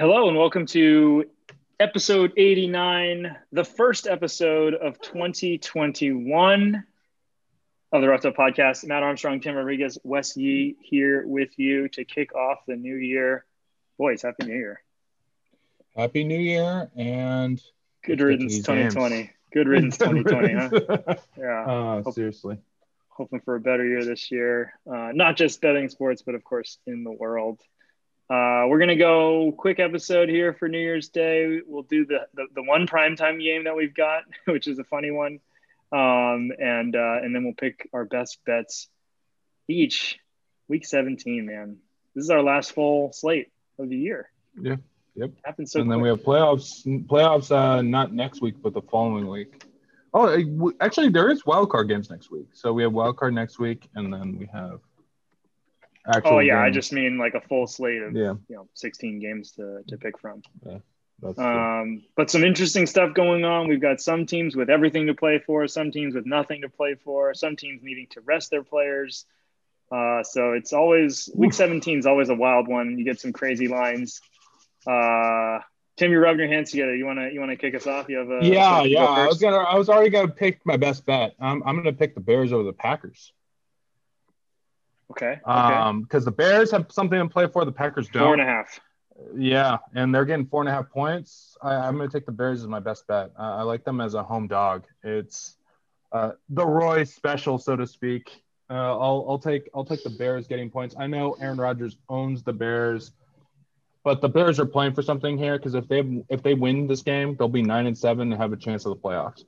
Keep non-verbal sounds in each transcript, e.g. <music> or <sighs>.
Hello and welcome to episode 89, the first episode of 2021 of the Rough Up Podcast. Matt Armstrong, Tim Rodriguez, Wes Yee here with you to kick off the new year. Boys, Happy New Year. Happy New Year and good riddance 2020. Games. Good <laughs> riddance 2020, huh? Yeah. Uh, <laughs> Hope, seriously. Hoping for a better year this year. Uh, not just betting sports, but of course in the world. Uh, we're gonna go quick episode here for New Year's Day. We'll do the the, the one primetime game that we've got, <laughs> which is a funny one, um, and uh, and then we'll pick our best bets each week 17. Man, this is our last full slate of the year. Yeah. Yep. Happens so. And quick. then we have playoffs. Playoffs, uh, not next week, but the following week. Oh, actually, there is wild card games next week. So we have wild card next week, and then we have Actual oh yeah, games. I just mean like a full slate of yeah. you know 16 games to to pick from. Yeah. Um, but some interesting stuff going on. We've got some teams with everything to play for, some teams with nothing to play for, some teams needing to rest their players. Uh, so it's always week 17 is always a wild one. You get some crazy lines. Uh, Tim, you're rubbing your hands together. You wanna you wanna kick us off? You have a yeah yeah. I was gonna I was already gonna pick my best bet. I'm I'm gonna pick the Bears over the Packers. Okay. Um, because the Bears have something to play for, the Packers don't. Four and a half. Yeah, and they're getting four and a half points. I, am going to take the Bears as my best bet. Uh, I like them as a home dog. It's uh, the Roy special, so to speak. Uh, I'll, I'll take I'll take the Bears getting points. I know Aaron Rodgers owns the Bears, but the Bears are playing for something here because if they if they win this game, they'll be nine and seven and have a chance of the playoffs.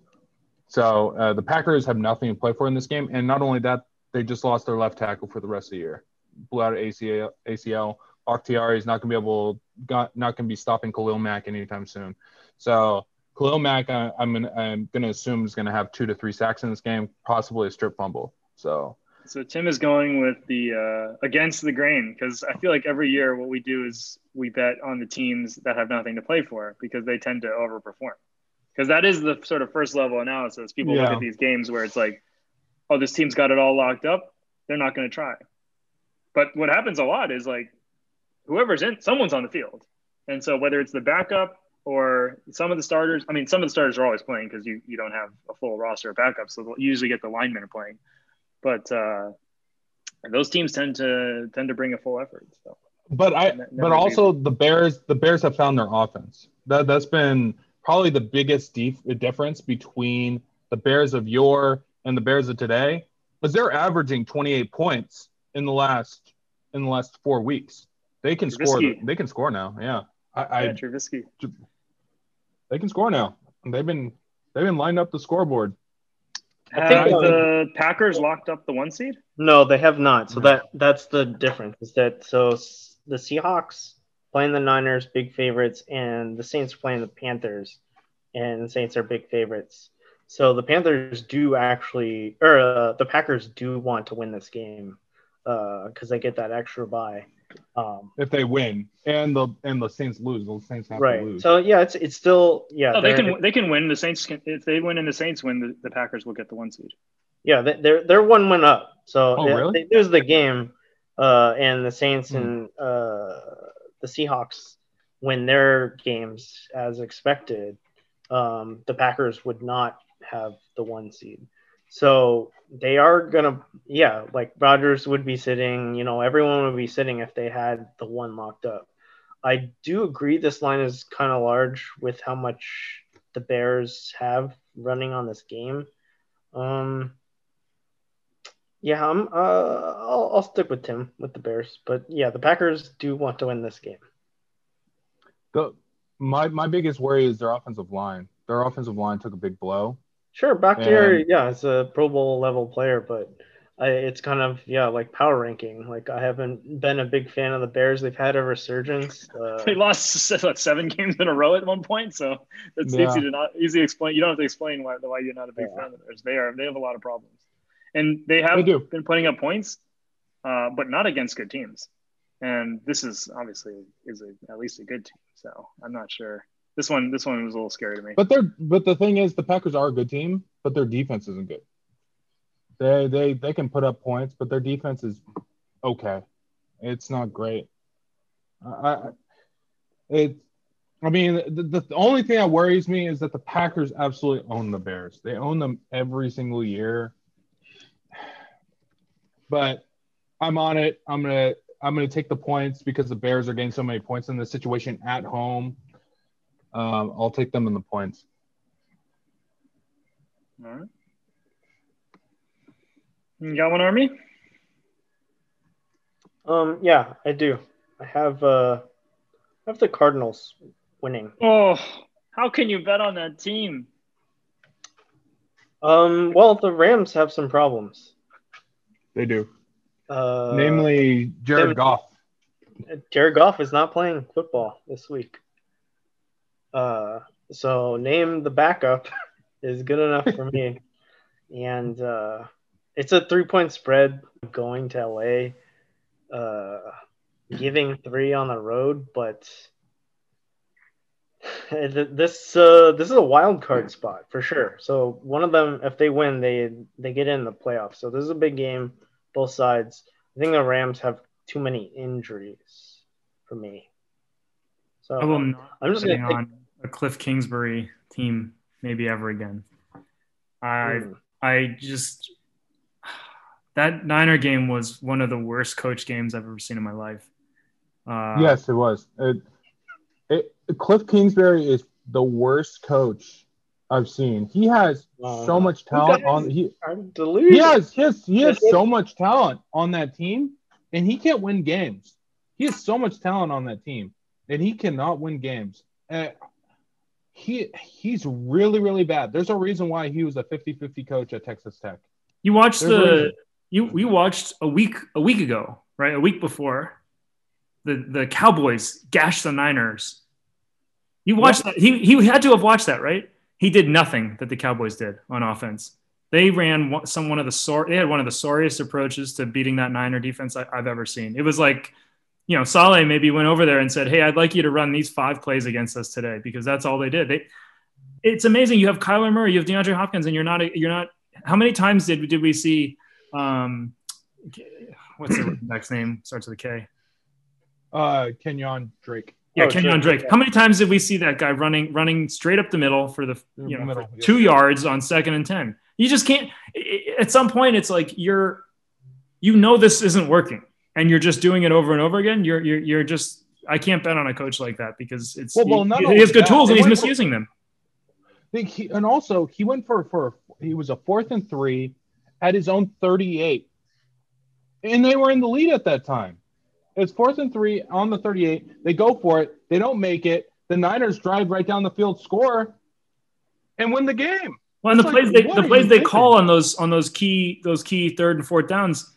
So uh, the Packers have nothing to play for in this game, and not only that, they just lost their left tackle for the rest of the year. Blew out ACL. ACL. Bakhtiari is not going to be able, got, not going to be stopping Khalil Mack anytime soon. So Khalil Mack, I, I'm gonna, I'm going to assume is going to have two to three sacks in this game, possibly a strip fumble. So. So Tim is going with the uh, against the grain because I feel like every year what we do is we bet on the teams that have nothing to play for because they tend to overperform. Because that is the sort of first level analysis. People yeah. look at these games where it's like oh, this team's got it all locked up, they're not going to try. But what happens a lot is like whoever's in, someone's on the field. And so whether it's the backup or some of the starters, I mean, some of the starters are always playing because you, you don't have a full roster of backups. So they'll usually get the linemen playing. But uh, those teams tend to tend to bring a full effort. So. But I, but also the Bears, the Bears have found their offense. That that's been probably the biggest def- difference between the Bears of yore and the Bears of today was they're averaging 28 points in the last in the last four weeks. They can Trubisky. score. They can score now. Yeah, I, yeah, Trubisky. They can score now. They've been they've been lined up the scoreboard. I think uh, the Packers locked up the one seed. No, they have not. So that that's the difference. Is that so? The Seahawks playing the Niners, big favorites, and the Saints playing the Panthers, and the Saints are big favorites. So the Panthers do actually, or uh, the Packers do want to win this game because uh, they get that extra bye. Um, if they win and the and the Saints lose, the Saints have right. to lose. So yeah, it's it's still yeah. they can they can win. The Saints can, if they win and the Saints win, the, the Packers will get the one seed. Yeah, they're they're one win up. So oh, really? they lose the game, uh, and the Saints hmm. and uh, the Seahawks win their games as expected. Um, the Packers would not have the one seed. So they are gonna, yeah, like Rodgers would be sitting, you know, everyone would be sitting if they had the one locked up. I do agree this line is kind of large with how much the Bears have running on this game. Um, yeah, I'm. Uh, I'll, I'll stick with Tim with the Bears, but yeah, the Packers do want to win this game. The my my biggest worry is their offensive line. Their offensive line took a big blow, Sure, Bakhtiari, yeah, it's a Pro Bowl level player, but I, it's kind of yeah, like power ranking. Like I haven't been a big fan of the Bears. They've had a resurgence. <laughs> Uh, they lost <laughs> what, seven games in a row at one point, so it's yeah. easy to not easy to explain. You don't have to explain why why you're not a big yeah. fan of the Bears. They are they have a lot of problems, and they have they been putting up points, uh, but not against good teams. And this is obviously is a, at least a good team. So I'm not sure this one this one was a little scary to me. But they're but the thing is the Packers are a good team, but their defense isn't good. They they they can put up points, but their defense is okay. It's not great. I, It, I mean, the, the only thing that worries me is that the Packers absolutely own the Bears. They own them every single year. But I'm on it. I'm gonna I'm gonna take the points because the Bears are getting so many points in this situation at home. Um, I'll take them in the points. All right. You got one, Army? Um, yeah, I do. I have uh, I have the Cardinals winning. Oh, how can you bet on that team? Um, well, the Rams have some problems. They do. Uh, Namely, Jared they- Goff. Jared Goff is not playing football this week. Uh, so name the backup <laughs> is good enough for me. and uh, it's a three point spread going to LA, uh, giving three on the road, but <sighs> this uh, this is a wild card spot for sure. So one of them, if they win, they they get in the playoffs. So this is a big game, both sides. I think the Rams have too many injuries for me. So I will not I'm just gonna take- on a Cliff Kingsbury team maybe ever again. I Hmm. I just that Niner game was one of the worst coach games I've ever seen in my life. Uh, yes, it was. It, it, Cliff Kingsbury is the worst coach I've seen. He has Uh, so much talent on he are deluded. he has he has, he has so much talent on that team and he can't win games. He has so much talent on that team and he cannot win games. Uh, he he's really really bad. There's a reason why he was a 50-50 coach at Texas Tech. You watched There's the you we watched a week a week ago, right? A week before the the Cowboys gashed the Niners. You watched that. He he had to have watched that, right? He did nothing that the Cowboys did on offense. They ran some one of the sor- they had one of the sorriest approaches to beating that Niner defense I, I've ever seen. It was like, you know, Saleh maybe went over there and said, "Hey, I'd like you to run these five plays against us today," because that's all they did. They, it's amazing. You have Kyler Murray, you have DeAndre Hopkins, and you're not you're not. How many times did did we see? Um, what's the <clears throat> next name? Starts with a K. Uh Kenyan Drake. Yeah, Oh, Kenyan. Drake. How many times did we see that guy running running straight up the middle for the you know Middle, yeah. two yards on second and ten? You just can't. At some point, it's like you're, you know, this isn't working, and you're just doing it over and over again. You're you're you're just. I can't bet on a coach like that because it's Well, well, he, he has good that, tools and he's went for- misusing them. think he, and also he went for for he was a fourth and three at his own 38 and they were in the lead at that time it's fourth and three on the 38 they go for it they don't make it the niners drive right down the field score and win the game Well, and the It's plays like, they the plays they call on those on those key those key third and fourth downs,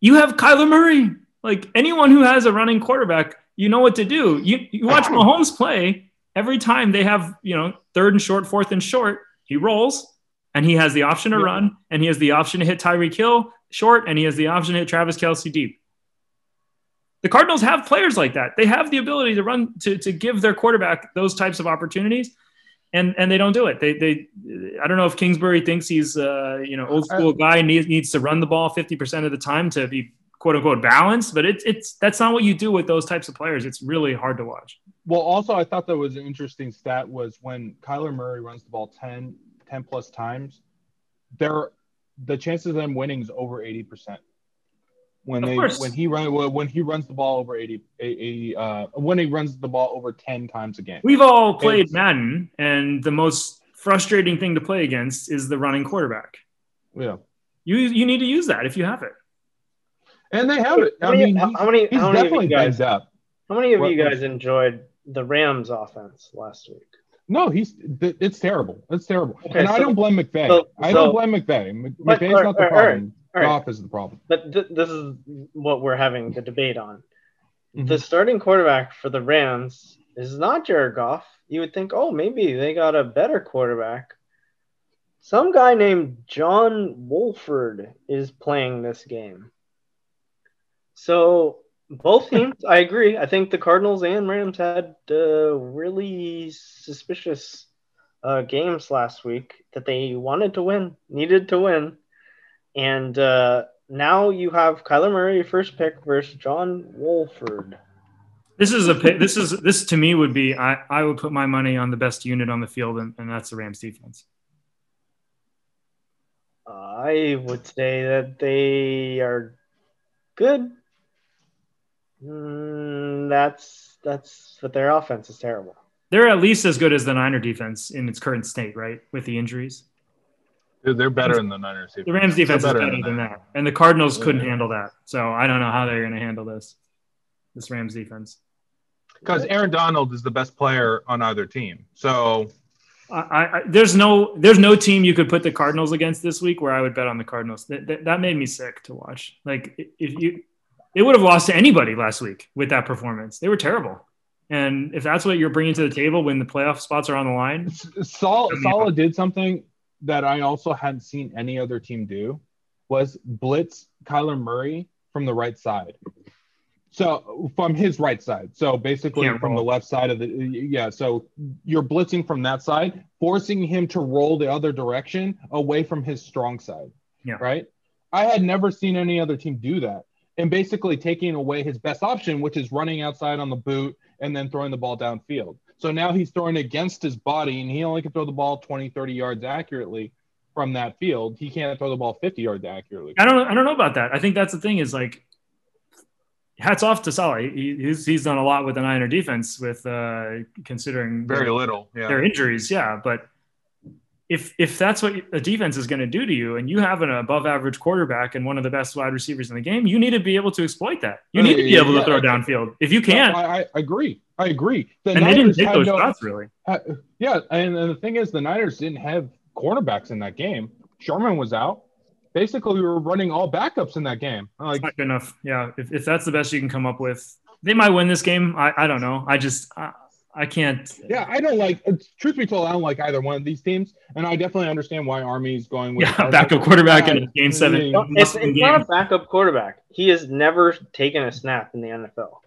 you have Kyler Murray. Like anyone who has a running quarterback, you know what to do. You you watch <laughs> Mahomes play every time they have you know third and short, fourth and short. He rolls and he has the option to run and he has the option to hit Tyreek Hill short and he has the option to hit Travis Kelce deep. The Cardinals have players like that. They have the ability to run to, to give their quarterback those types of opportunities and and they don't do it. They they I don't know if Kingsbury thinks he's uh, you know old school guy needs needs to run the ball fifty percent of the time to be quote unquote balanced, but it's it's that's not what you do with those types of players. It's really hard to watch. well also i thought that was an interesting stat was when kyler murray runs the ball 10 10 plus times there the chances of them winning is over 80% when Of they course. when he run when he runs the ball over 80, 80 uh when he runs the ball over 10 times a game. We've all played It's- Madden, and the most frustrating thing to play against is the running quarterback. yeah. You you need to use that if you have it. and they have it. How i many, mean how, how many, he's how many of you guys? up. How many of What- you what- guys enjoyed the Rams offense last week? no he's it's terrible. It's terrible. Okay, and i don't blame mcvay so- i don't blame mcvay Mc- But- not the right, all right, problem all right. goff is the problem But th- this is what we're having the debate on. Mhm. The starting quarterback for the Rams is not Jared Goff. You would think, oh, maybe they got a better quarterback. Some guy named John Wolford is playing this game. So both <laughs> teams, I agree. I think the Cardinals and Rams had uh, really suspicious uh, games last week that they wanted to win, needed to win. And uh, now you have Kyler Murray, first pick, versus John Wolford. This is a pi- this is this to me would be I, I would put my money on the best unit on the field and, and that's the Rams defense. I would say that they are good. Mm, that's that's but their offense is terrible. They're at least as good as the Niner defense in its current state, right? With the injuries. Dude, they're better than the Niners. The Rams defense They're is better than that. And the Cardinals couldn't handle that. So I don't know how they're gonna handle this. This Rams defense. Because Aaron Donald is the best player on either team. So I, I, there's no there's no team you could put the Cardinals against this week where I would bet on the Cardinals. That, that, that made me sick to watch. Like if you, they would have lost to anybody last week with that performance. They were terrible. And if that's what you're bringing to the table when the playoff spots are on the line, Saul I did something that I also hadn't seen any other team do was blitz Kyler Murray from the right side. So from his right side. So basically Can't from roll. the left side of the yeah. So you're blitzing from that side, forcing him to roll the other direction away from his strong side. Yeah. Right. I had never seen any other team do that. And basically taking away his best option, which is running outside on the boot and then throwing the ball downfield. So now he's throwing against his body and he only can throw the ball 20, 30 yards accurately from that field. He can't throw the ball 50 yards accurately. I don't I don't know about that. I think that's the thing is like hats off to Saleh. He, he's he's done a lot with the Niner defense with uh considering Very their, little. Yeah. their injuries. Yeah, but if if that's what a defense is going to do to you, and you have an above average quarterback and one of the best wide receivers in the game, you need to be able to exploit that. You need to be able to throw downfield. If you can't, I, I agree. I agree. The and they didn't take those no- shots really. Uh, yeah, and, and the thing is, the Niners didn't have cornerbacks in that game. Sherman was out. Basically, we were running all backups in that game. It's Like, not good enough. Yeah, if, if that's the best you can come up with, they might win this game. I, I don't know. I just I, I can't. yeah, I don't like. Truth be told, I don't like either one of these teams, and I definitely understand why Army's going with Yeah, backup quarterback in game seven. Mm-hmm. No, it's, must-win it's not a backup quarterback. He has never taken a snap in the NFL.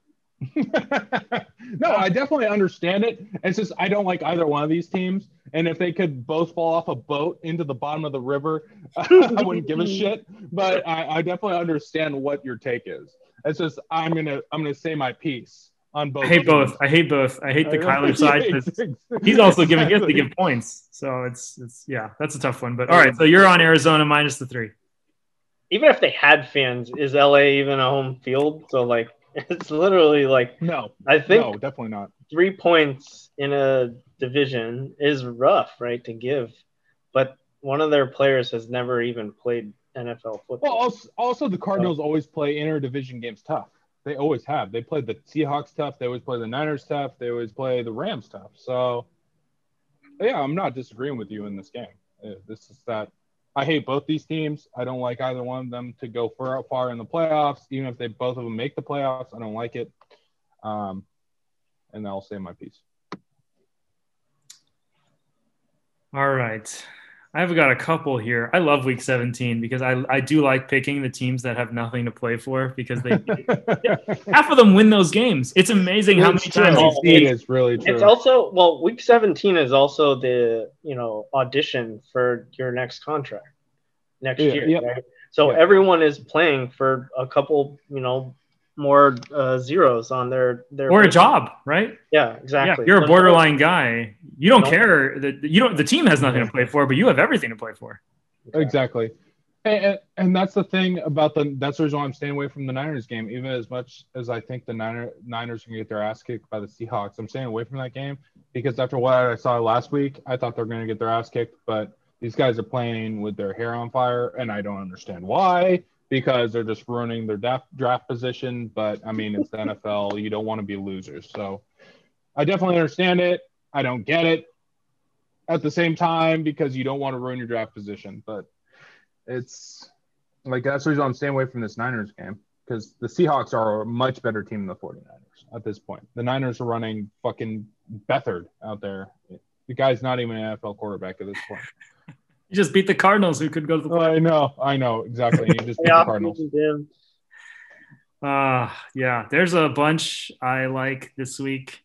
<laughs> no, I definitely understand it. It's just I don't like either one of these teams. And if they could both fall off a boat into the bottom of the river, <laughs> I wouldn't give a <laughs> shit. But I, I definitely understand what your take is. It's just I'm gonna I'm gonna say my piece on both. I hate teams. both. I hate both. I hate the Kyler <laughs> side. 'cause He's also giving he has to give points, so it's it's yeah, that's a tough one. But all right, so you're on Arizona minus the three. Even if they had fans, is LA even a home field? So like, <laughs> it's literally like No, I think no, definitely not. three points in a division is rough, right, to give. But one of their players has never even played NFL football. Well, also, also the Cardinals always play interdivision games tough. They always have. They played the Seahawks tough. They always play the Niners tough. They always play the Rams tough. So, yeah, I'm not disagreeing with you in this game. Uh, This is that I hate both these teams. I don't like either one of them to go far far in the playoffs. Even if they both of them make the playoffs, I don't like it. Um, and I'll say my piece. All right. I've got a couple here. I love week 17 because I, I do like picking the teams that have nothing to play for because they <laughs> half of them win those games. It's amazing how many It's times true. you see is really true. It's also well, week 17 is also the you know audition for your next contract next Yeah, year. yep. Right? So Yep. everyone is playing for a couple, you know, more uh, zeros on their their or a job, right? Yeah, exactly. Yeah, you're a borderline guy. You don't No. care that you don't. The team has nothing to play for, but you have everything to play for. Exactly. And, and, and that's the thing about the that's the reason why I'm staying away from the Niners game. Even as much as I think the Niner, Niners can get their ass kicked by the Seahawks, I'm staying away from that game because after what I saw last week, I thought they're going to get their ass kicked. But these guys are playing with their hair on fire, and I don't understand why because they're just ruining their draft, draft position. But I mean, it's the NFL. You don't want to be losers. So I definitely understand it. I don't get it at the same time because you don't want to ruin your draft position. But it's like that's the I'm staying away from this Niners game because the Seahawks are a much better team than the 49ers at this point. The Niners are running fucking Beathard out there. The guy's not even an NFL quarterback at this point. You just beat the Cardinals, who could go to the playoffs. I know, I know exactly. You just <laughs> beat the Yeah, Cardinals. Uh yeah, there's a bunch I like this week.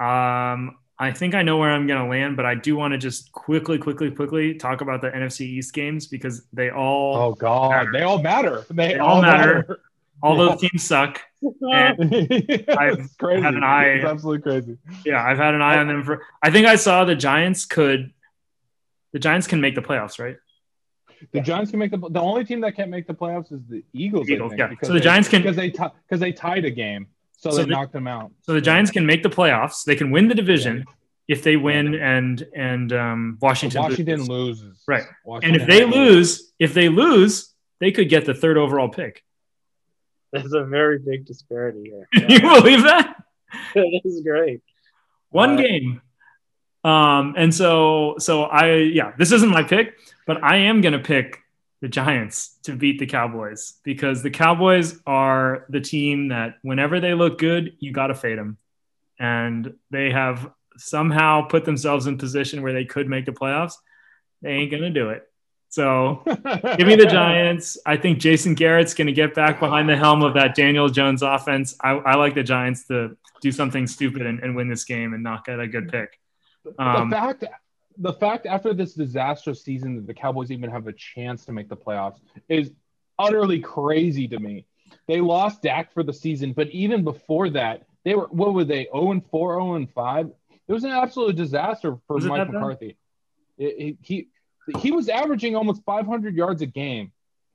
Um, I think I know where I'm gonna land, but I do want to just quickly, quickly, quickly talk about the NFC East games because they all Oh God, they all matter. They, They all matter. All Yeah. those teams suck. <laughs> And <laughs> I've crazy. had an eye- It's absolutely crazy. yeah, I've had an eye on them for. I think I saw the Giants could. The Giants can make the playoffs, right? The Giants can make the. The only team that can't make the playoffs is the Eagles. I Eagles, think, yeah. because So the they- Giants can- because they because they tied a game, so, So they the- knocked them out. So the Giants can make the playoffs. They can win the division if they win and and um, Washington. Washington loses. loses. Right. And if they lose, if they lose, they could get the third overall pick. There's a very big disparity here. <laughs> you believe that? <laughs> this is great. One Uh, game. Um, and so so I yeah, this isn't my pick, but I am gonna pick the Giants to beat the Cowboys because the Cowboys are the team that whenever they look good, you gotta fade them. And they have somehow put themselves in position where they could make the playoffs. They ain't gonna do it. So <laughs> Give me the Giants. I think Jason Garrett's going to get back behind the helm of that Daniel Jones offense. I, I like the Giants to do something stupid and, and win this game and not get a good pick. Um, the fact the fact after this disastrous season that the Cowboys even have a chance to make the playoffs is utterly crazy to me. They lost Dak for the season, but even before that, they were what were they 0 and 4, 0 and 5? It was an absolute disaster for Was Mike? McCarthy. It- it- he he was averaging almost 500 yards a game,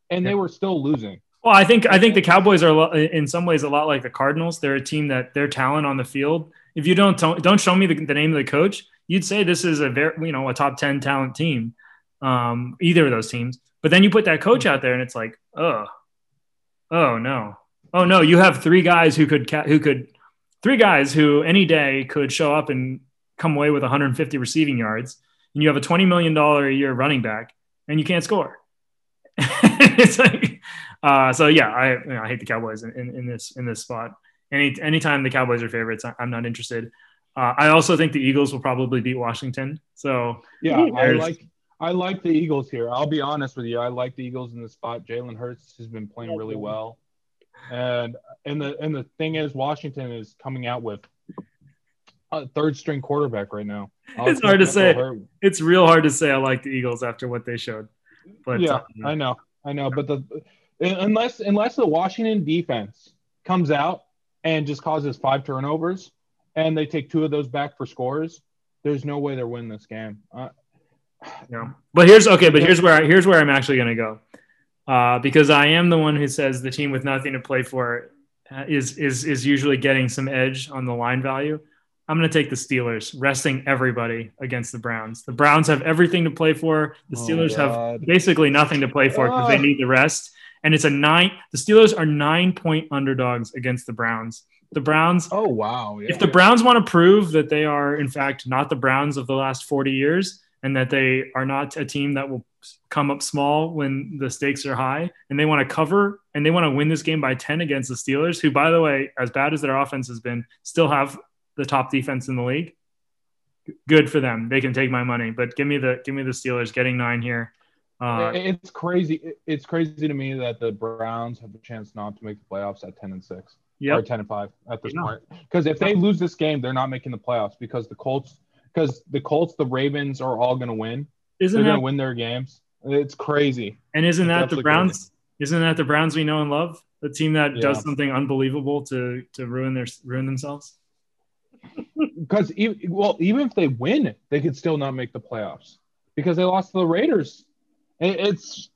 and they were still losing. well, I think I think the Cowboys are in some ways a lot like the Cardinals. They're a team that their talent on the field. If you don't tell- don't show me the, the name of the coach, you'd say this is a very you know a top ten talent team. Um, either of those teams, but then you put that coach out there, and it's like, oh, oh no, oh no, you have three guys who could ca- who could three guys who any day could show up and come away with 150 receiving yards, and you have a 20 million dollar a year running back, and you can't score. <laughs> it's like, uh, so yeah, I you know, I hate the Cowboys in, in, in this in this spot. Any anytime the Cowboys are favorites, I'm not interested. Uh, I also think the Eagles will probably beat Washington. So Yeah, I like I like the Eagles here. I'll be honest with you. I like the Eagles in the spot. Jalen Hurts has been playing really well, and and the and the thing is, Washington is coming out with a third string quarterback right now. It's hard to say. it's real hard to say I like the Eagles after what they showed. But yeah, uh, I know, I know, but the unless unless the Washington defense comes out and just causes five turnovers, and they take two of those back for scores, there's no way they're winning this game. Uh, Yeah. But here's okay. But here's where I, here's where I'm actually going to go, uh, because I am the one who says the team with nothing to play for uh, is is is usually getting some edge on the line value. I'm going to take the Steelers, resting everybody against the Browns. The Browns have everything to play for. The Oh, Steelers have basically nothing to play for because they need the rest. And it's a nine. The Steelers are nine point underdogs against the Browns. The Browns. Oh wow! Yeah, if the yeah. Browns want to prove that they are in fact not the Browns of the last 40 years and that they are not a team that will come up small when the stakes are high and they want to cover and they want to win this game by 10 against the Steelers, who by the way, as bad as their offense has been, still have the top defense in the league. Good for them. They can take my money, but give me the give me the Steelers getting 9 here. Uh, it's crazy. It's crazy to me that the Browns have a chance not to make the playoffs at 10 and 6 yep. are 10 and 5 at this point. Because if they lose this game, they're not making the playoffs because the Colts, because the Colts, the Ravens are all going to win. Isn't they're going to win their games. It's crazy. And isn't that the Browns? Crazy. Isn't that the Browns we know and love? The team that yeah. does something unbelievable to to ruin their ruin themselves. <laughs> Because even, well, even if they win, they could still not make the playoffs because they lost to the Raiders. It, it's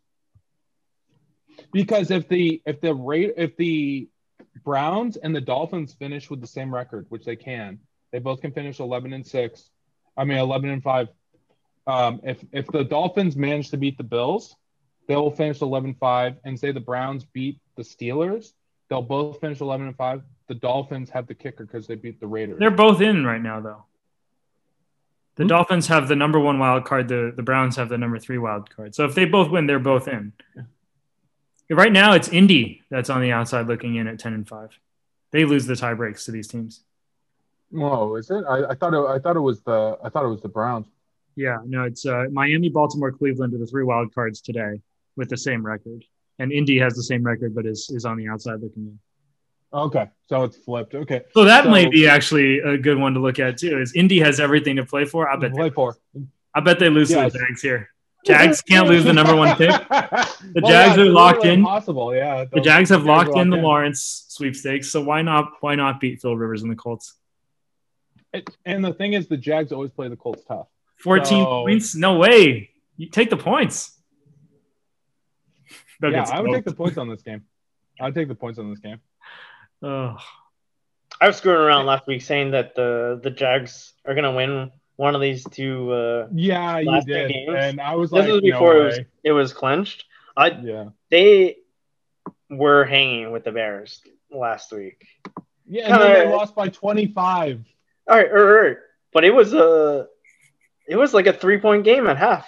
because if the if the rate if the Browns and the Dolphins finish with the same record, which they can, they both can finish eleven and six. I mean, eleven and five. Um, if if the Dolphins manage to beat the Bills, they'll finish 11-5 and say the Browns beat the Steelers, they'll both finish 11 and 5. The Dolphins have the kicker because they beat the Raiders. They're both in right now, though. The Hmm? Dolphins have the number one wild card. The the Browns have the number three wild card. So if they both win, they're both in. Right now, it's Indy that's on the outside looking in at ten and five. They lose the tie breaks to these teams. Whoa, is it? I, I thought it, I thought it was the I thought it was the Browns. Yeah, no, it's uh, Miami, Baltimore, Cleveland are the three wild cards today with the same record, and Indy has the same record, but is is on the outside looking in. Okay, so it's flipped. Okay, So that So- might be actually a good one to look at too. Is Indy has everything to play for? I bet. play for. I bet they lose Yes. to the Jags here. Jags <laughs> can't lose the number one pick. <laughs> The Jags are locked in. Possible, yeah. The Jags have locked in the in. Lawrence sweepstakes, so why not? Why not beat Phil Rivers and the Colts? It- and the thing is, the Jags always play the Colts tough. Fourteen So- points? No way. You take the points. They'll yeah, I would take the points on this game. I'd take the points on this game. Ugh. I was screwing around last week saying that the the Jags are gonna win one of these two. Uh, Yeah, you did, games? and I was this like, was no before it was it was clinched. I Yeah, they were hanging with the Bears last week. yeah, and then Kinda- they lost by twenty five. All right, all right, all right. but it was a it was like a three point game at half.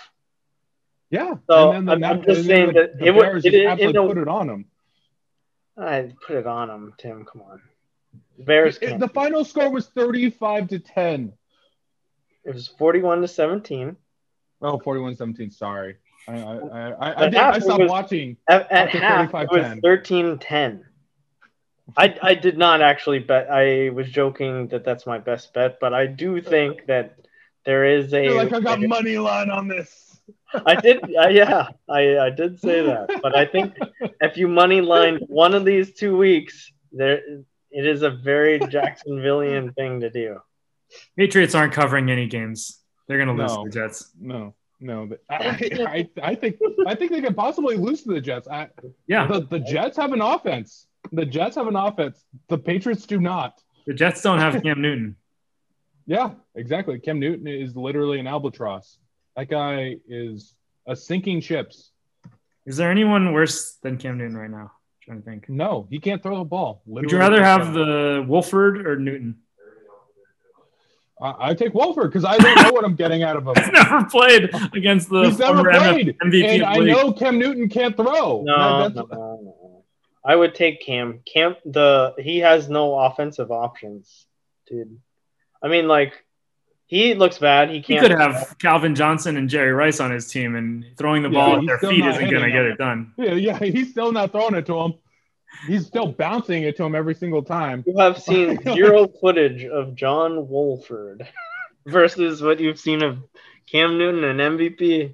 Yeah, So, and I'm- the, I'm just saying the, that the it wa- Bears it- it- it- put it on them. I put it on them, Tim. Come on, Bears. It- the final score was thirty five to ten. It was forty one to seventeen. Oh, 41-17, Sorry, I I I, I, did, I stopped was- watching. At, at half, it was 35-10. 13 I, I did not actually bet. I was joking that that's my best bet, but I do think that there is a. You're like I got <laughs> money line on this. I did, uh, yeah, I, I did say that, but I think if you money line one of these two weeks, there it is a very <laughs> Jacksonvillian thing to do. Patriots aren't covering any games. They're gonna lose No. to the Jets. No, no, I, I, I think I think they could possibly lose to the Jets. I, Yeah, the, the Jets have an offense. The Jets have an offense. The Patriots do not. the Jets don't have Cam Newton. <laughs> Yeah, exactly. Cam Newton is literally an albatross. That guy is a sinking ships. Is there anyone worse than Cam Newton right now? trying to think. No, he can't throw the ball. Would you rather have the Wolford or Newton? I, I take Wolford because I don't know what I'm getting out of him. <laughs> He's never played against the He's never played, MVP. and I league. know Cam Newton can't throw. No, no, no, no. I would take Cam. Cam, the he has no offensive options, dude. I mean, like he looks bad. He He can't. could have Calvin Johnson and Jerry Rice on his team, and throwing the Yeah, ball at he's their still feet not isn't going to get it done. Yeah, yeah, <laughs> he's still not throwing it to him. He's still bouncing it to him every single time. You have <laughs> seen zero footage of John Wolford <laughs> versus what you've seen of Cam Newton and MVP.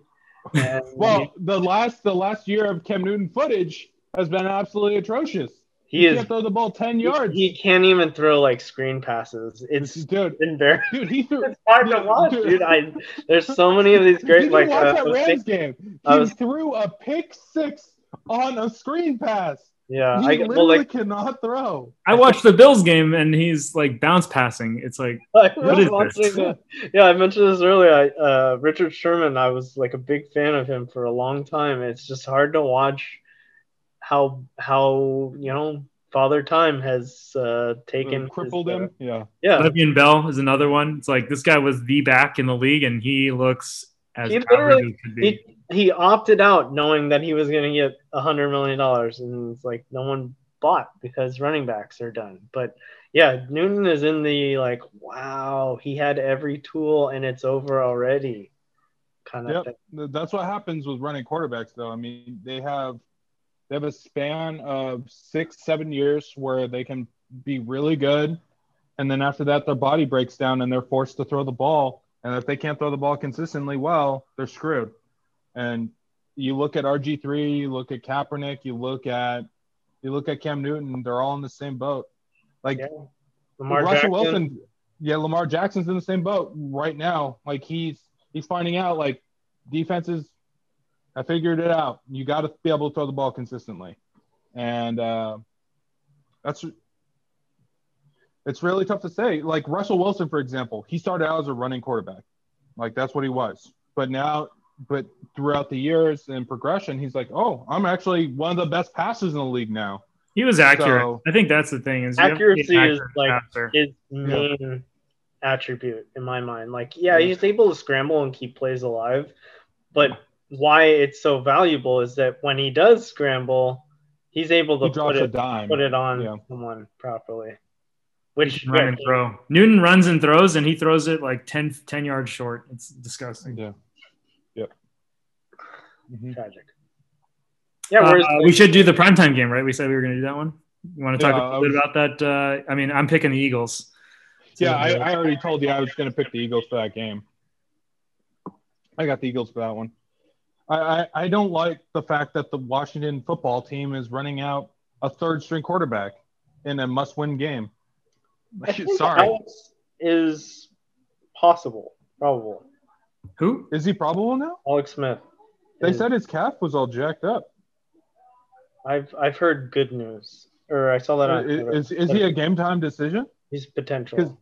And Well, the last the last year of Cam Newton footage has been absolutely atrocious. he is. can't throw the ball ten yards. He can't even throw like screen passes. It's dude, embarrassing. dude, <laughs> he threw. It's hard to watch, dude. dude. I there's so many of these Did great you like watch uh, that Rams game? He was- threw a pick six on a screen pass. Yeah. he I literally well like cannot throw. I watched the Bills game, and he's like bounce passing. It's like <laughs> I What watching this? <laughs> the- yeah, I mentioned this earlier. I, uh, Richard Sherman, I was like a big fan of him for a long time. It's just hard to watch how how you know Father Time has uh, taken his, crippled uh, him. Yeah. yeah, Le'Veon Bell is another one. It's like this guy was the back in the league, and he looks as He average literally- as could be. he he opted out knowing that he was going to get a hundred million dollars, and it's like no one bought because running backs are done. But yeah, Newton is in the like, wow, he had every tool and it's over already, kind of Yep. thing. That's what happens with running quarterbacks, though. I mean, they have they have a span of six, seven years where they can be really good, and then after that, their body breaks down and they're forced to throw the ball. And if they can't throw the ball consistently well, they're screwed. And you look at RG three, you look at Kaepernick, you look at you look at Cam Newton. They're all in the same boat. Like Yeah. Lamar Russell Jackson, Wilson, yeah, Lamar Jackson's in the same boat right now. Like he's he's finding out like defenses. I figured it out. You got to be able to throw the ball consistently, and uh, that's it's really tough to say. Like Russell Wilson, for example, he started out as a running quarterback, like that's what he was. But now, but throughout the years and progression, he's like, oh, I'm actually one of the best passers in the league now. He was accurate. So- I think that's the thing. Is you have to be Accuracy an is, like, passer. his main attribute in my mind. Like, yeah, he's able to scramble and keep plays alive, but why it's so valuable is that when he does scramble, he's able to drops put it dime. put it on Yeah. someone properly. He Which can run and throw. Newton runs and throws, and he throws it like 10, 10 yards short. It's disgusting. Yeah. Yep. Mhm. tragic. Yeah, Uh, whereas we should do the primetime game, right? We said we were going to do that one. You want to talk Yeah, a I little bit was- about that? Uh, I mean, I'm picking the Eagles. So, Yeah, I, I already told you I was going to pick the Eagles for that game. I got the Eagles for that one. I, I, I don't like the fact that the Washington football team is running out a third string quarterback in a must win game. I think <laughs> Sorry. Alex is possible, probable. Who? Is he probable now? Alex Smith. They said his calf was all jacked up. I've I've heard good news, or I saw that on Twitter. Is, is he a game time decision? He's potential.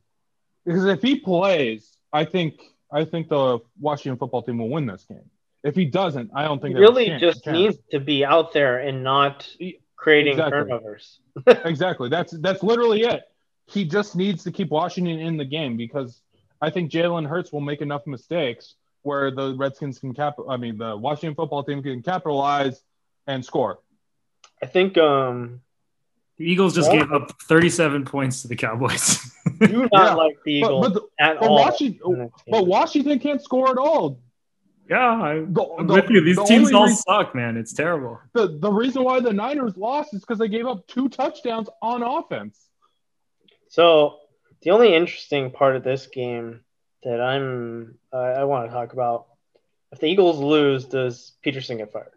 Because if he plays, I think I think the Washington football team will win this game. If he doesn't, I don't think a really chan- just chance. needs to be out there and not creating exactly. turnovers. <laughs> exactly. That's that's literally it. He just needs to keep Washington in the game because I think Jalen Hurts will make enough mistakes where the Redskins can cap. I mean, the Washington football team can capitalize and score. I think um The Eagles just Yeah. gave up 37 points to the Cowboys. <laughs> do not Yeah, like the Eagles but, the, at but all. Washington, in this game. but Washington can't score at all. yeah, I, The, I'm the- with you. These the teams only all reason- suck, man. It's terrible. the, the reason why the Niners lost is because they gave up two touchdowns on offense. So the only interesting part of this game that I'm I I want to talk about, if the Eagles lose, does Pederson get fired?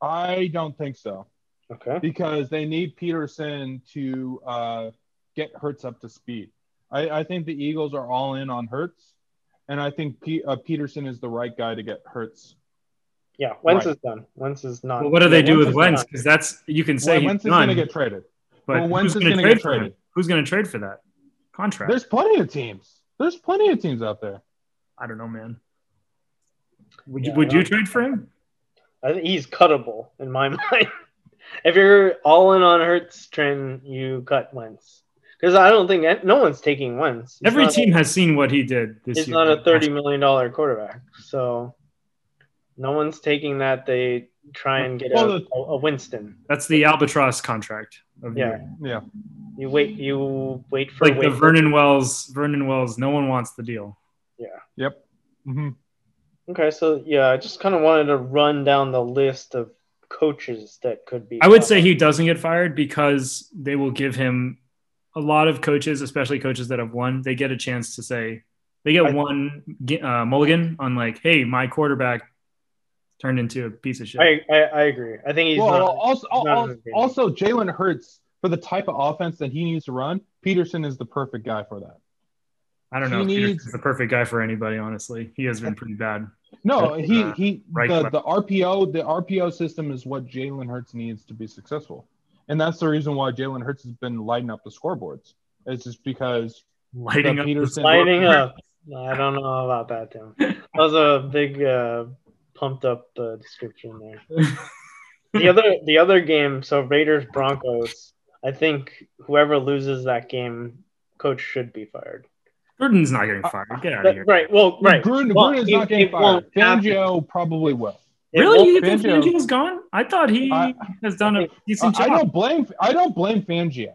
I don't think so Okay. because they need Pederson to uh, get Hurts up to speed. I, I think the Eagles are all in on Hurts, and I think P, uh, Pederson is the right guy to get Hurts. Yeah, Wentz Right. is done. Wentz is not. Well, what do they Yeah, do Wentz with is Wentz? Because that's you can say Well, he's Wentz is going to get traded. but well, Wentz who's is going to get for him? traded. Who's going to trade for that contract? There's plenty of teams. There's plenty of teams out there. I don't know, man. Would Yeah, you would you trade for him? I think he's cuttable in my <laughs> mind. if you're all in on Hurts train, you cut Wentz because I don't think no one's taking Wentz. He's Every not a- team has seen what he did this He's year. not a thirty million dollar quarterback, so no one's taking that. They try and get Well, a, the- a Winston. That's the albatross contract of the Yeah. year. Yeah. You wait. You wait for Like the wait Vernon Wells. Vernon Wells. No one wants the deal. Yeah. Yep. hmm Okay, so yeah, I just kind of wanted to run down the list of coaches that could be. I would say he doesn't get fired because they will give him a lot of coaches, especially coaches that have won. They get a chance to say they get I- one uh, mulligan on like, "Hey, my quarterback turned into a piece of shit." I, I I agree. I think he's well, not. also, not also, also Jalen Hurts for the type of offense that he needs to run. Pederson is the perfect guy for that. I don't know. he if needs- Pederson's the perfect guy for anybody. Honestly, he has been pretty bad. No, That's, he uh, he right the, left. the RPO the RPO system is what Jalen Hurts needs to be successful, and that's the reason why Jalen Hurts has been lighting up the scoreboards. It's just because Lighting up Pederson- lighting up. <laughs> I don't know about that, Tim. That was a big uh, pumped up uh, description there. <laughs> The other the other game, so Raiders Broncos. I think whoever loses that game, coach should be fired. Gruden's not getting fired. Get out of here. Right. Well, right. Gruden, Well, Gruden is he- not getting fired. have to. Fangio probably will. It Really? won't- You think Fangio- Fangio's gone? I thought he I- has done a decent job. I job. don't blame I don't blame Fangio,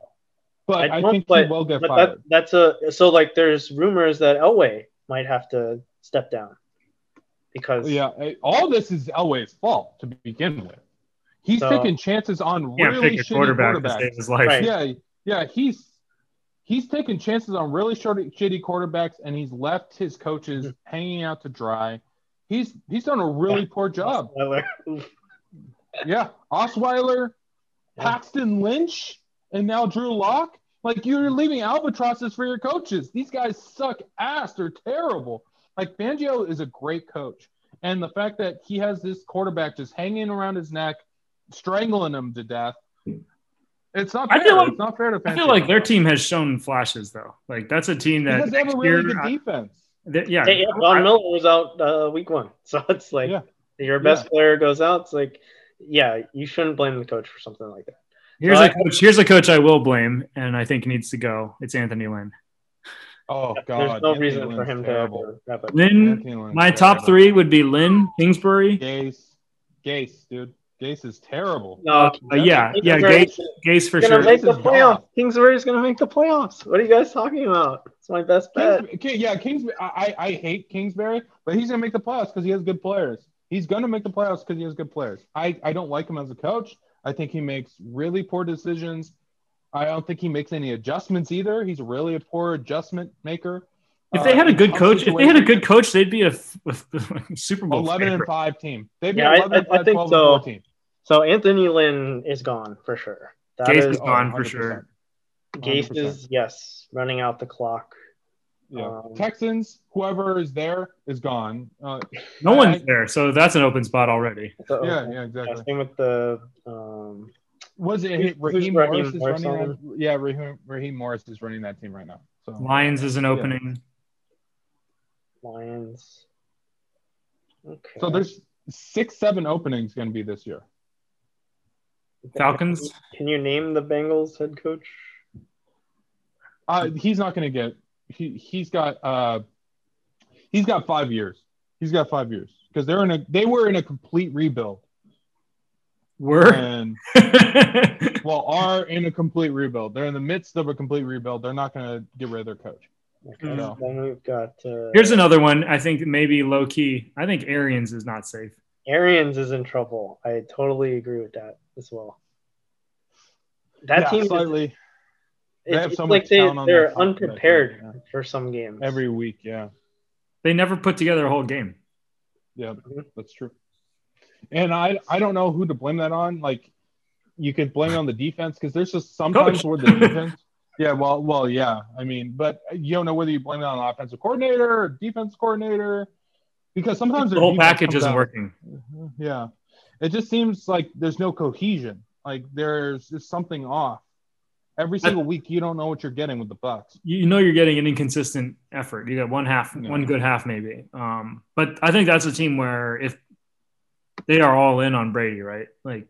but I I, think but- he will get fired. that, that's a so like there's rumors that Elway might have to step down because Yeah, eh, all this is Elway's fault to begin with. He's So- taking chances on really pick a shitty quarterback to quarterbacks. save his life. Right. Yeah, yeah, he's he's taking chances on really short, shitty quarterbacks, and he's left his coaches Hmm. hanging out to dry. He's he's done a really poor job. Osweiler. <laughs> Yeah, Osweiler, Yeah. Paxton Lynch, and now Drew Lock. Like you're leaving albatrosses for your coaches. These guys suck ass. They're terrible. Like Fangio is a great coach, and the fact that he has this quarterback just hanging around his neck, strangling him to death. It's not fair. I fair. feel like- it's not fair to Fangio. I feel like their team has shown flashes though. Like that's a team that because they have a really year, good I- defense. that- yeah, Hey, yeah, Von Miller was out uh, week one, <laughs> so it's like Yeah. your best Yeah. player goes out. It's like, yeah, you shouldn't blame the coach for something like that. Here's So a I- coach. Here's a coach I will blame, and I think needs to go. It's Anthony Lynn. Oh God, There's no Anthony reason for him terrible. to wrap up. Lynn. My top terrible. three would be Lynn, Kingsbury, Gase, Gase, dude, Gase is terrible. No, uh, yeah, yeah, Kingsbury's Gase, Gase for gonna sure. make the is playoffs. Bob. Kingsbury's gonna make the playoffs. What are you guys talking about? It's my best bet. Kings, Ki- yeah, Kingsbury. I, I I hate Kingsbury, but he's gonna make the playoffs because he has good players. He's gonna make the playoffs because he has good players. I I don't like him as a coach. I think he makes really poor decisions. I don't think he makes any adjustments either. He's really a poor adjustment maker. If they uh, had a good tough coach, if they had a good coach, they'd be <laughs> a Super Bowl. 11 and 5 team. They'd be Yeah, I- 11 and I- I think 12 so. and 14. So Anthony Lynn is gone for sure. That Gase is is gone for 100%. sure. Gase 100%. is yes, running out the clock. Yeah. Um, Texans, whoever is there is gone. Uh, No I- one's there, so that's an open spot already. So, yeah, yeah, yeah, exactly. same with the um, Was it Who's- Raheem who's Morris Raheem is Morris running that? Yeah, Raheem, Raheem Morris is running that team right now. So Lions is an opening. Lions. Okay. so there's six, seven openings going to be this year. Falcons. Can you name the Bengals head coach? Uh, he's not going to get. He he's got. Uh, he's got five years. He's got five years because they're in a. They were in a complete rebuild Were and <laughs> well are in a complete rebuild. They're in the midst of a complete rebuild. They're not going to get rid of their coach. Okay. No. Then we've got uh, Here's another one. I think maybe low key. I think Arians is not safe. Arians is in trouble. I totally agree with that as well. That Yeah, team is, slightly it's, have it's so like much they, talent on they're that team, unprepared yeah. for some games. every week. Yeah. They never put together a whole game. Yeah, Mhm. that's true. And I I don't know who to blame that on. Like you could blame it on the defense because there's just sometimes Coach. where the defense. <laughs> Yeah, well, well, yeah. I mean, but you don't know whether you blame it on an offensive coordinator or defense coordinator because sometimes The whole package isn't out- working. Yeah, it just seems like there's no cohesion. Like there's just something off. Every single week, you don't know what you're getting with the Bucks. You know you're getting an inconsistent effort. You got one half, Yeah. one good half maybe. Um, but I think that's a team where if they are all in on Brady, right? Like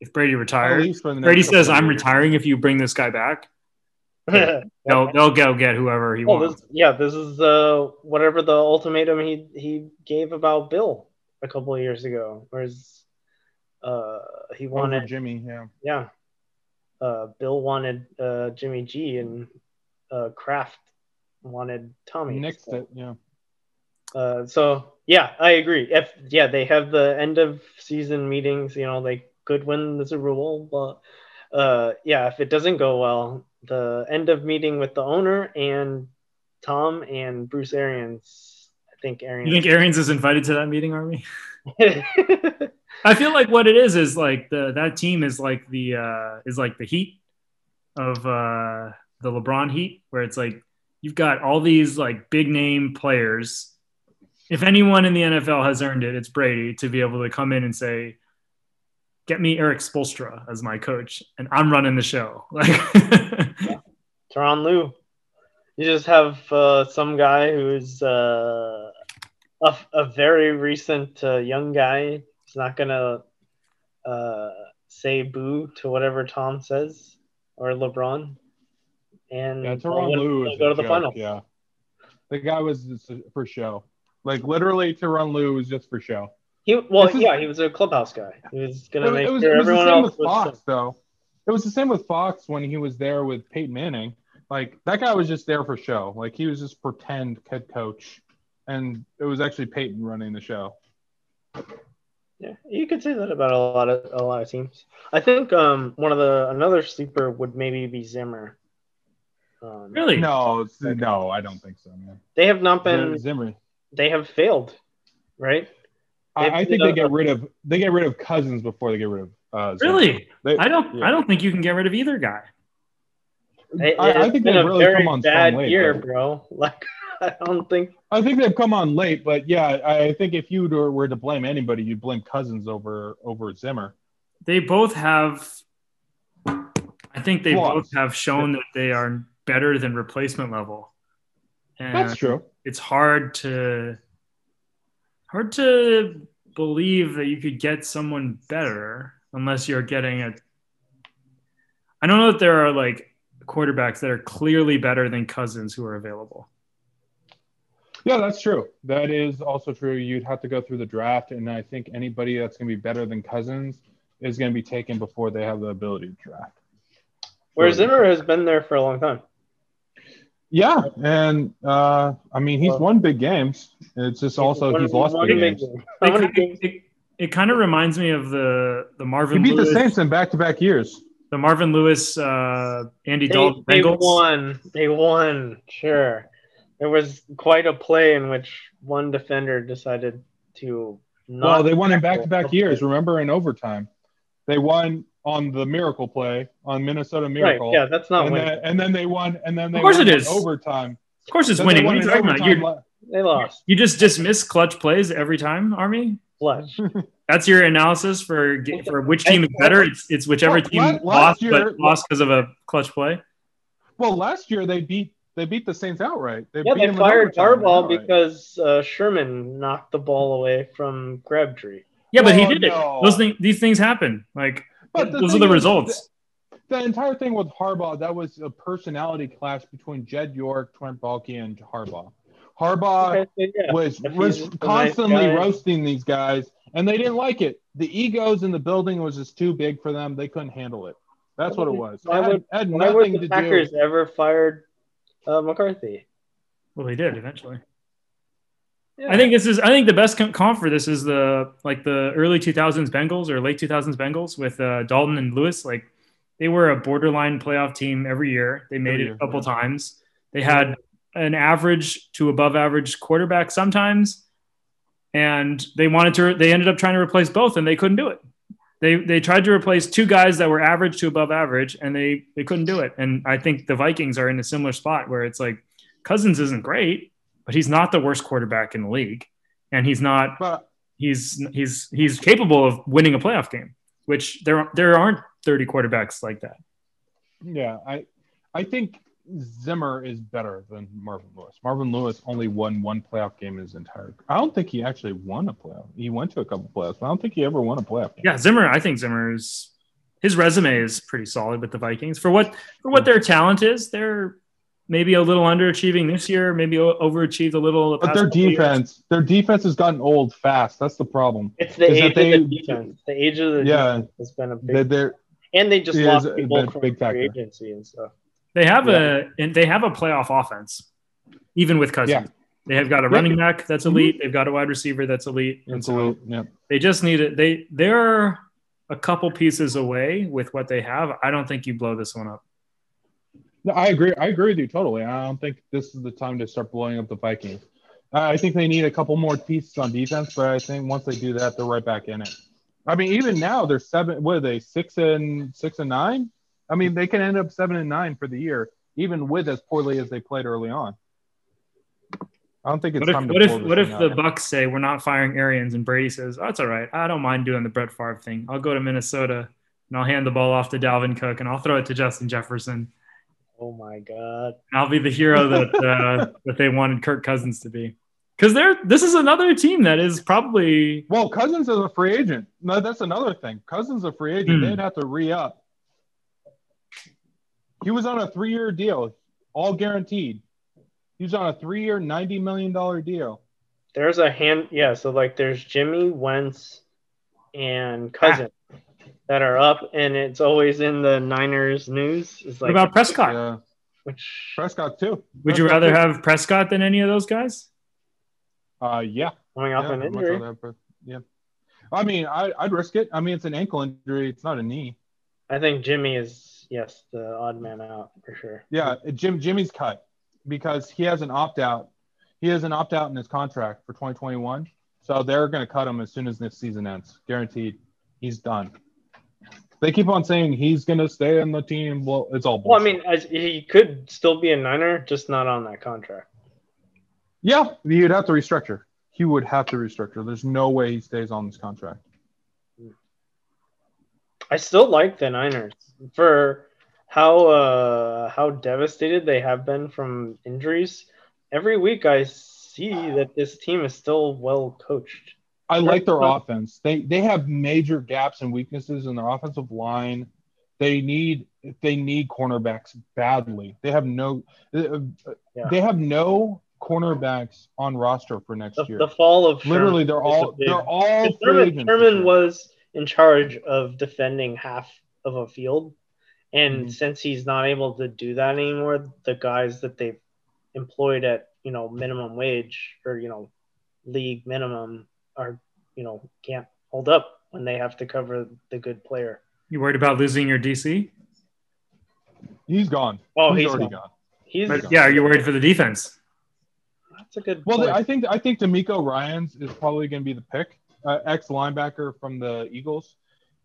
if Brady At retires, least for the next Brady says, "I'm years. retiring if you bring this guy back." <laughs> yeah, They'll they'll go get whoever he well, wants. this, yeah, this is uh, whatever the ultimatum he he gave about Bill a couple of years ago. Whereas uh, he Over wanted, Jimmy. Yeah, yeah, uh, Bill wanted uh, Jimmy G and uh, Kraft wanted Tommy. nixed So- it. Yeah. Uh, so yeah, I agree. If yeah, they have the end of season meetings. You know, they could win the Super Bowl, but uh, yeah, if it doesn't go well, the end of meeting with the owner and Tom and Bruce Arians. I think Arians. You think Arians is invited to that meeting, are we? <laughs> I feel like what it is is like the that team is like the uh is like the Heat of uh the LeBron Heat, where it's like you've got all these like big name players. If anyone in the NFL has earned it, it's Brady to be able to come in and say, "Get me Erik Spoelstra as my coach, and I'm running the show." <laughs> Like, Tyronn Lue. You just have uh, some guy who's uh, a, a very recent uh, young guy. He's not gonna uh, say boo to whatever Tom says or LeBron. And Yeah, they'll Tyronn win- Lue is go to the joke, final. Yeah, the guy was for show. Like literally, Tyronn Lue was just for show. He well, This is- yeah, he was a clubhouse guy. He was gonna It, make it was, sure it was the everyone same else with was. Fox, though. It was the same with Fox when he was there with Peyton Manning. Like that guy was just there for show. Like he was just pretend head coach, and it was actually Peyton running the show. Yeah, you could say that about a lot of a lot of teams. I think um one of the another sleeper would maybe be Zimmer. Um, really? No, no, I don't think so, man. They have not been. Zimmer. They have failed, right? They've I, I think been they get rid of they get rid of Cousins before they get rid of. Uh, Really? They- I don't. yeah. I don't think you can get rid of either guy. It, I, I think they've really very come on bad strong late. year, though. bro. <laughs> Like I don't think. I think they've come on late, but yeah, I, I think if you were, were to blame anybody, you'd blame Cousins over over Zimmer. they both have i think they Flaws. both have shown that they are better than replacement level and That's true. It's hard to hard to believe that you could get someone better unless you're getting a i don't know that there are like quarterbacks that are clearly better than cousins who are available Yeah, that's true. That is also true. You'd have to go through the draft, and I think anybody that's going to be better than Cousins is going to be taken before they have the ability to draft. Whereas Zimmer has been there for a long time. Yeah, and uh, I mean he's won big games. It's just also Won- he's lost big a games. it, kind games? it, it kind of reminds me of the the Marvin. He marvin beat the lewis Saints in back-to-back years. the marvin lewis uh andy They, dalton they Bengals. won. They won. Sure. There was quite a play in which one defender decided to not. Well, they won in back-to-back years. Remember in overtime, they won on the miracle play on Minnesota Right. Miracle. Yeah, that's not and, winning. then, and then they won. And then they Of course won it in is. overtime. Of course, it's Then winning. What are you talking about? You la- They lost. you just dismiss clutch plays every time, Army. Clutch. <laughs> That's your analysis for for which team is better. It's it's whichever Well, team last lost, year- but lost because of a clutch play. Well, last year they beat they beat the Saints outright. They Yeah, beat they them fired overtime Harbaugh because uh, Sherman knocked the ball away from Crabtree. Yeah, but he Oh, did it. Those things, these things happen. Like But the those are the is, results. The entire thing with Harbaugh, that was a personality clash between Jed York, Trent Baalke, and Harbaugh. Harbaugh Okay, so yeah. was was he's a nice constantly roasting these guys, and they didn't like it. The egos in the building was just too big for them. They couldn't handle it. That's what it was. Why It had, would- had Why would the to Packers do. ever fired uh, McCarthy? Well, they did eventually. Yeah. I think this is. I think the best com- comp for this is the like the early 2000s Bengals or late 2000s Bengals with uh, Dalton and Lewis. Like they were a borderline playoff team every year. They made Every it year, a couple yeah. times. They had an average to above average quarterback sometimes, and they wanted to. They ended up trying to replace both, and they couldn't do it. They they tried to replace two guys that were average to above average, and they they couldn't do it. And I think the Vikings are in a similar spot where it's like Cousins isn't great, but he's not the worst quarterback in the league, and he's not But he's he's he's capable of winning a playoff game, which there there aren't 30 quarterbacks like that. yeah, I I think Zimmer is better than Marvin Lewis. Marvin Lewis only won one playoff game in his entire. I don't think he actually won a playoff. He went to a couple playoffs, but I don't think he ever won a playoff game. Yeah, Zimmer, I think Zimmer's his resume is pretty solid with the Vikings for what for what their talent is. They're maybe a little underachieving this year, maybe overachieved a little. the But their couple years. defense, their defense has gotten old fast. That's the problem. It's the Is that age they- of the defense. The age of the Yeah. defense has been a big, They, they're and they just lost is a- people from big factor. free agency and stuff. They have Yeah. a and they have a playoff offense, even with Cousins. Yeah. They have got a Yeah. running back that's Mhm. elite. They've got a wide receiver that's elite. And so absolute. Yeah. they just need it. They they're a couple pieces away with what they have. I don't think you blow this one up. No, I agree. I agree with you totally. I don't think this is the time to start blowing up the Vikings. I I think they need a couple more pieces on defense, but I think once they do that, they're right back in it. I mean, even now they're seven. What are they? Six and six and nine. I mean, they can end up seven and nine for the year, even with as poorly as they played early on. I don't think it's What if time to what if what if the. Bucks say we're not firing Arians and Brady says that's all right. I don't mind doing the Brett Favre thing. I'll go to Minnesota and I'll hand the ball off to Dalvin Cook and I'll throw it to Justin Jefferson. Oh my god! I'll be the hero that uh, <laughs> that they wanted Kirk Cousins to be. Because they're this is another team that is probably Well, Cousins is a free agent. No, that's another thing. Cousins is a free agent. Hmm. They'd have to re up. He was on a three year deal, all guaranteed. He was on a three year, $90 million deal. There's a hand. Yeah, so like there's Jimmy Wentz and Cousin that are up, and it's always in the Niners news. It's what like about Prescott? Yeah. which Prescott, too. Would you rather too. have Prescott than any of those guys? Uh, yeah. coming off yeah, an I'd injury. rather have yeah. I mean, I, I'd risk it. I mean, it's an ankle injury. It's not a knee. I think Jimmy is yes the odd man out for sure. Yeah, Jim Jimmy's cut because he has an opt out. He has an opt out in his contract for 2021. So they're going to cut him as soon as this season ends. Guaranteed. He's done. They keep on saying he's going to stay on the team. Well, it's all bullshit. Well, I mean, as, he could still be a Niner, just not on that contract. yeah, you'd have to restructure. He would have to restructure. There's no way he stays on this contract. I still like the Niners for how uh how devastated they have been from injuries. Every week I see that this team is still well coached. I like their offense. They they have major gaps and weaknesses in their offensive line. They need they need cornerbacks badly. They have no uh, Yeah. they have no cornerbacks on roster for next The, year. the fall of Literally, Sherman they're all big- they're all Sherman. Sherman was in charge of defending half of a field, and Mhm. since he's not able to do that anymore, the guys that they've employed at you know minimum wage or you know league minimum are you know can't hold up when they have to cover the good player. You worried about losing your DC? He's gone. Oh, he's, he's already gone. gone. He's But yeah, are you worried for the defense? That's a good. Well, point. I think I think DeMeco Ryans is probably going to be the pick. Uh, ex linebacker from the Eagles.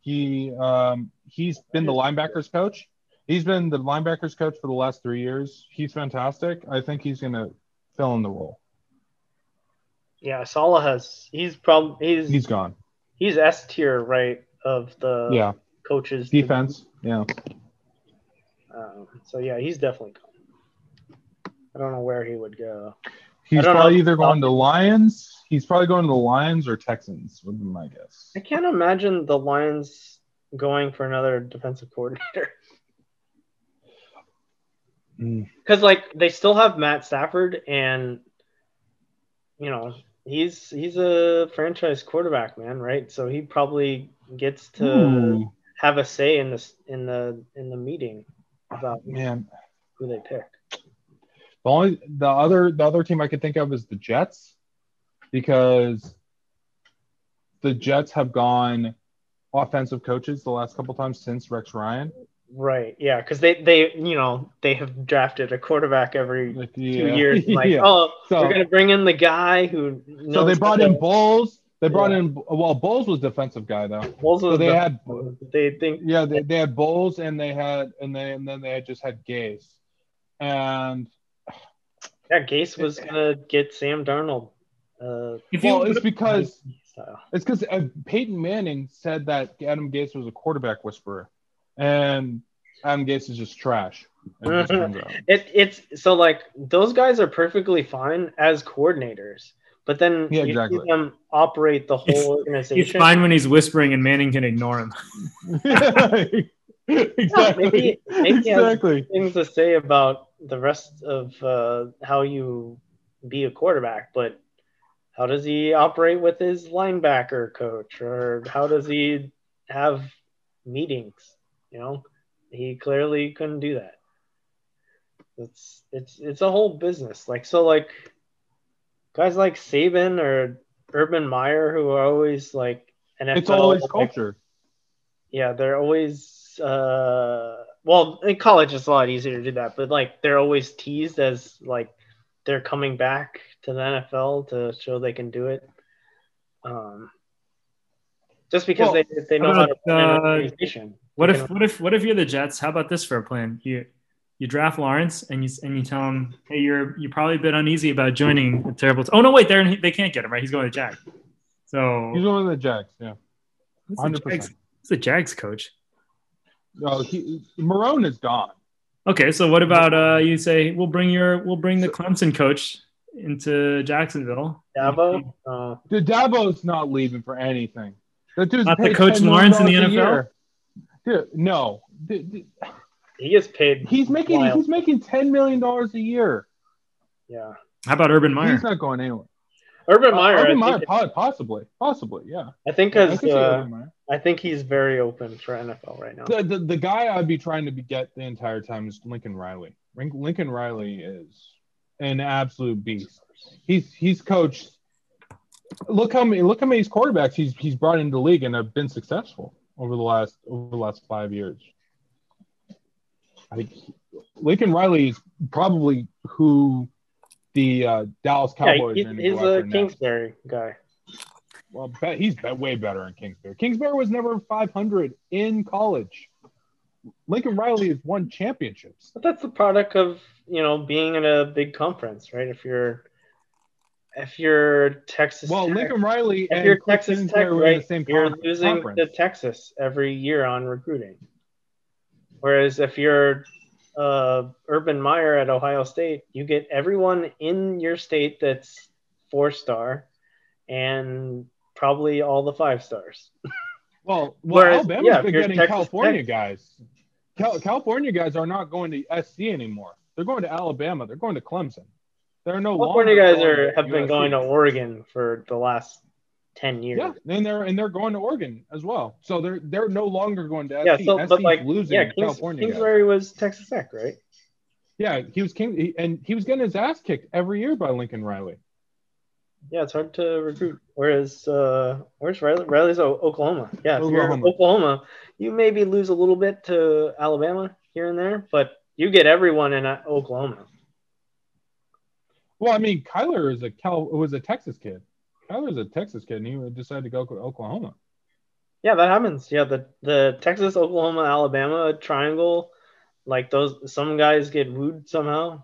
He um, he's been the linebackers coach. He's been the linebackers coach for the last three years. He's fantastic. I think he's going to fill in the role. Yeah, Saleh has. He's probably he's He's gone. he's S tier right of the Yeah, coaches to- defense. Yeah, Um, so yeah, he's definitely gone. I don't know where he would go. he's probably either going to Lions. He's probably going to the Lions or Texans. Would be my guess. I can't imagine the Lions going for another defensive coordinator <laughs> Mm. because like they still have Matt Stafford and you know he's he's a franchise quarterback man right so he probably gets to Ooh, have a say in this in the in the meeting about man. who they pick. The only the other the other team I could think of is the Jets because the Jets have gone offensive coaches the last couple times since Rex Ryan. Right. Yeah, because they they you know they have drafted a quarterback every Like, two years. Like, <laughs> Yeah. oh, So- we're gonna bring in the guy who. So they brought the- in Bowles. They brought Yeah. in well, Bowles was defensive guy though. Bowles So was they the- had They think yeah they, they had Bowles and they had and they and then they had just had Gase. And yeah, Gase was gonna get Sam Darnold. Uh, well, it's because style. It's because uh, Peyton Manning said that Adam Gase was a quarterback whisperer, and Adam Gase is just trash. It just <laughs> turns out. It, it's so like those guys are perfectly fine as coordinators, but then Yeah, you exactly. see them operate the He's- whole organization. he's fine when he's whispering and Manning can ignore him. <laughs> exactly. maybe- maybe he has- exactly. things to say about the rest of uh, how you be a quarterback, but how does he operate with his linebacker coach, or how does he have meetings? You know, he clearly couldn't do that. It's it's it's a whole business. Like so, like guys like Saban or Urban Meyer, who are always like NFL. It's always like, culture. yeah, they're always uh well in college it's a lot easier to do that, but like they're always teased as like they're coming back to the NFL to show they can do it. Um just because Well, they they know how how to about, run an uh, organization. What if what if what if you're the Jets? How about this for a plan? You you draft Lawrence and you and you tell him, hey, you're you're probably a bit uneasy about joining a terrible. T- oh no, wait, they're they can't get him right. He's going to Jag. So He's going to the Jacks. Yeah. who's the 100%. Jags, who's the Jags coach? No, he, Marrone is gone. Okay, so what about uh, you say we'll bring your we'll bring the Clemson coach into Jacksonville. Dabo? Uh, Dude, Dabo's not leaving for anything. That dude's Not the coach Lawrence in the a NFL? Year. Dude, no. Dude, dude, he is paid. he's making Wild. he's making ten million dollars a year. Yeah. How about Urban Meyer? He's not going anywhere. Urban Uh, Meyer, Urban I, Meyer, think, possibly, possibly, yeah. I think I because could see uh, I think he's very open for NFL right now. The, the the guy I'd be trying to be, get the entire time is Lincoln Riley. Lincoln Riley is an absolute beast. He's he's coached. Look how many look how many quarterbacks he's he's brought into the league and have been successful over the last over the last five years. I think Lincoln Riley is probably who the uh, Dallas Yeah, Cowboys he, are gonna he's a. Kingsbury guy. Well, bet he's bet way better in Kingsbury. Kingsbury was never 500 in college. Lincoln Riley has won championships. But that's the product of you know being in a big conference, right? If you're if you're Texas, Well, Tech, Lincoln Riley if you're Texas Tech, in right, the same you're con- losing conference. to Texas every year on recruiting. Whereas if you're uh, Urban Meyer at Ohio State, you get everyone in your state that's four star, and probably all the five stars. <laughs> Well, well Whereas, Alabama's yeah, been getting Texas California Tech- guys. Cal- California guys are not going to SC anymore. They're going to Alabama. They're going to Clemson. They're no California guys are have been USC. going to Oregon for the last ten years. Yeah, and they're and they're going to Oregon as well. So they're they're no longer going to SC. Yeah, so but like losing yeah, Kings, California guys. Kingsbury was Texas Tech, right? Yeah, he was king, he, and he was getting his ass kicked every year by Lincoln Riley. Yeah, it's hard to recruit. Whereas, uh, where's Riley? Riley's Oklahoma. Yeah, if you're Oklahoma. Oklahoma, you maybe lose a little bit to Alabama here and there, but you get everyone in uh, Oklahoma. Well, I mean, Kyler is a Cal was a Texas kid. Kyler's a Texas kid, and he decided to go to Oklahoma. Yeah, that happens. Yeah, the the Texas, Oklahoma, Alabama triangle, like those. Some guys get wooed somehow.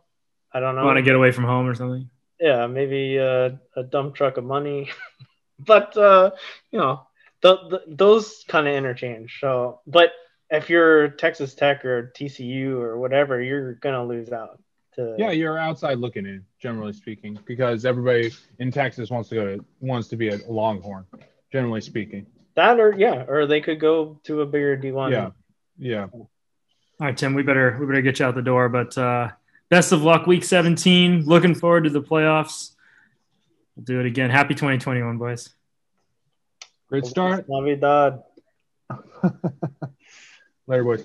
I don't know. Want to get away from home or something? yeah, maybe uh, a dump truck of money, <laughs> but uh, you know, the, the, those kind of interchange. So, but if you're Texas Tech or TCU or whatever, you're gonna lose out. To, Yeah, you're outside looking in, generally speaking, because everybody in Texas wants to go to wants to be a Longhorn, generally speaking. that or yeah, or they could go to a bigger D1. Yeah, yeah. All right, Tim, we better we better get you out the door. But uh, best of luck, week 17. Looking forward to the playoffs. We'll do it again. Happy 2021, boys. Great start. Navidad. Later, boys.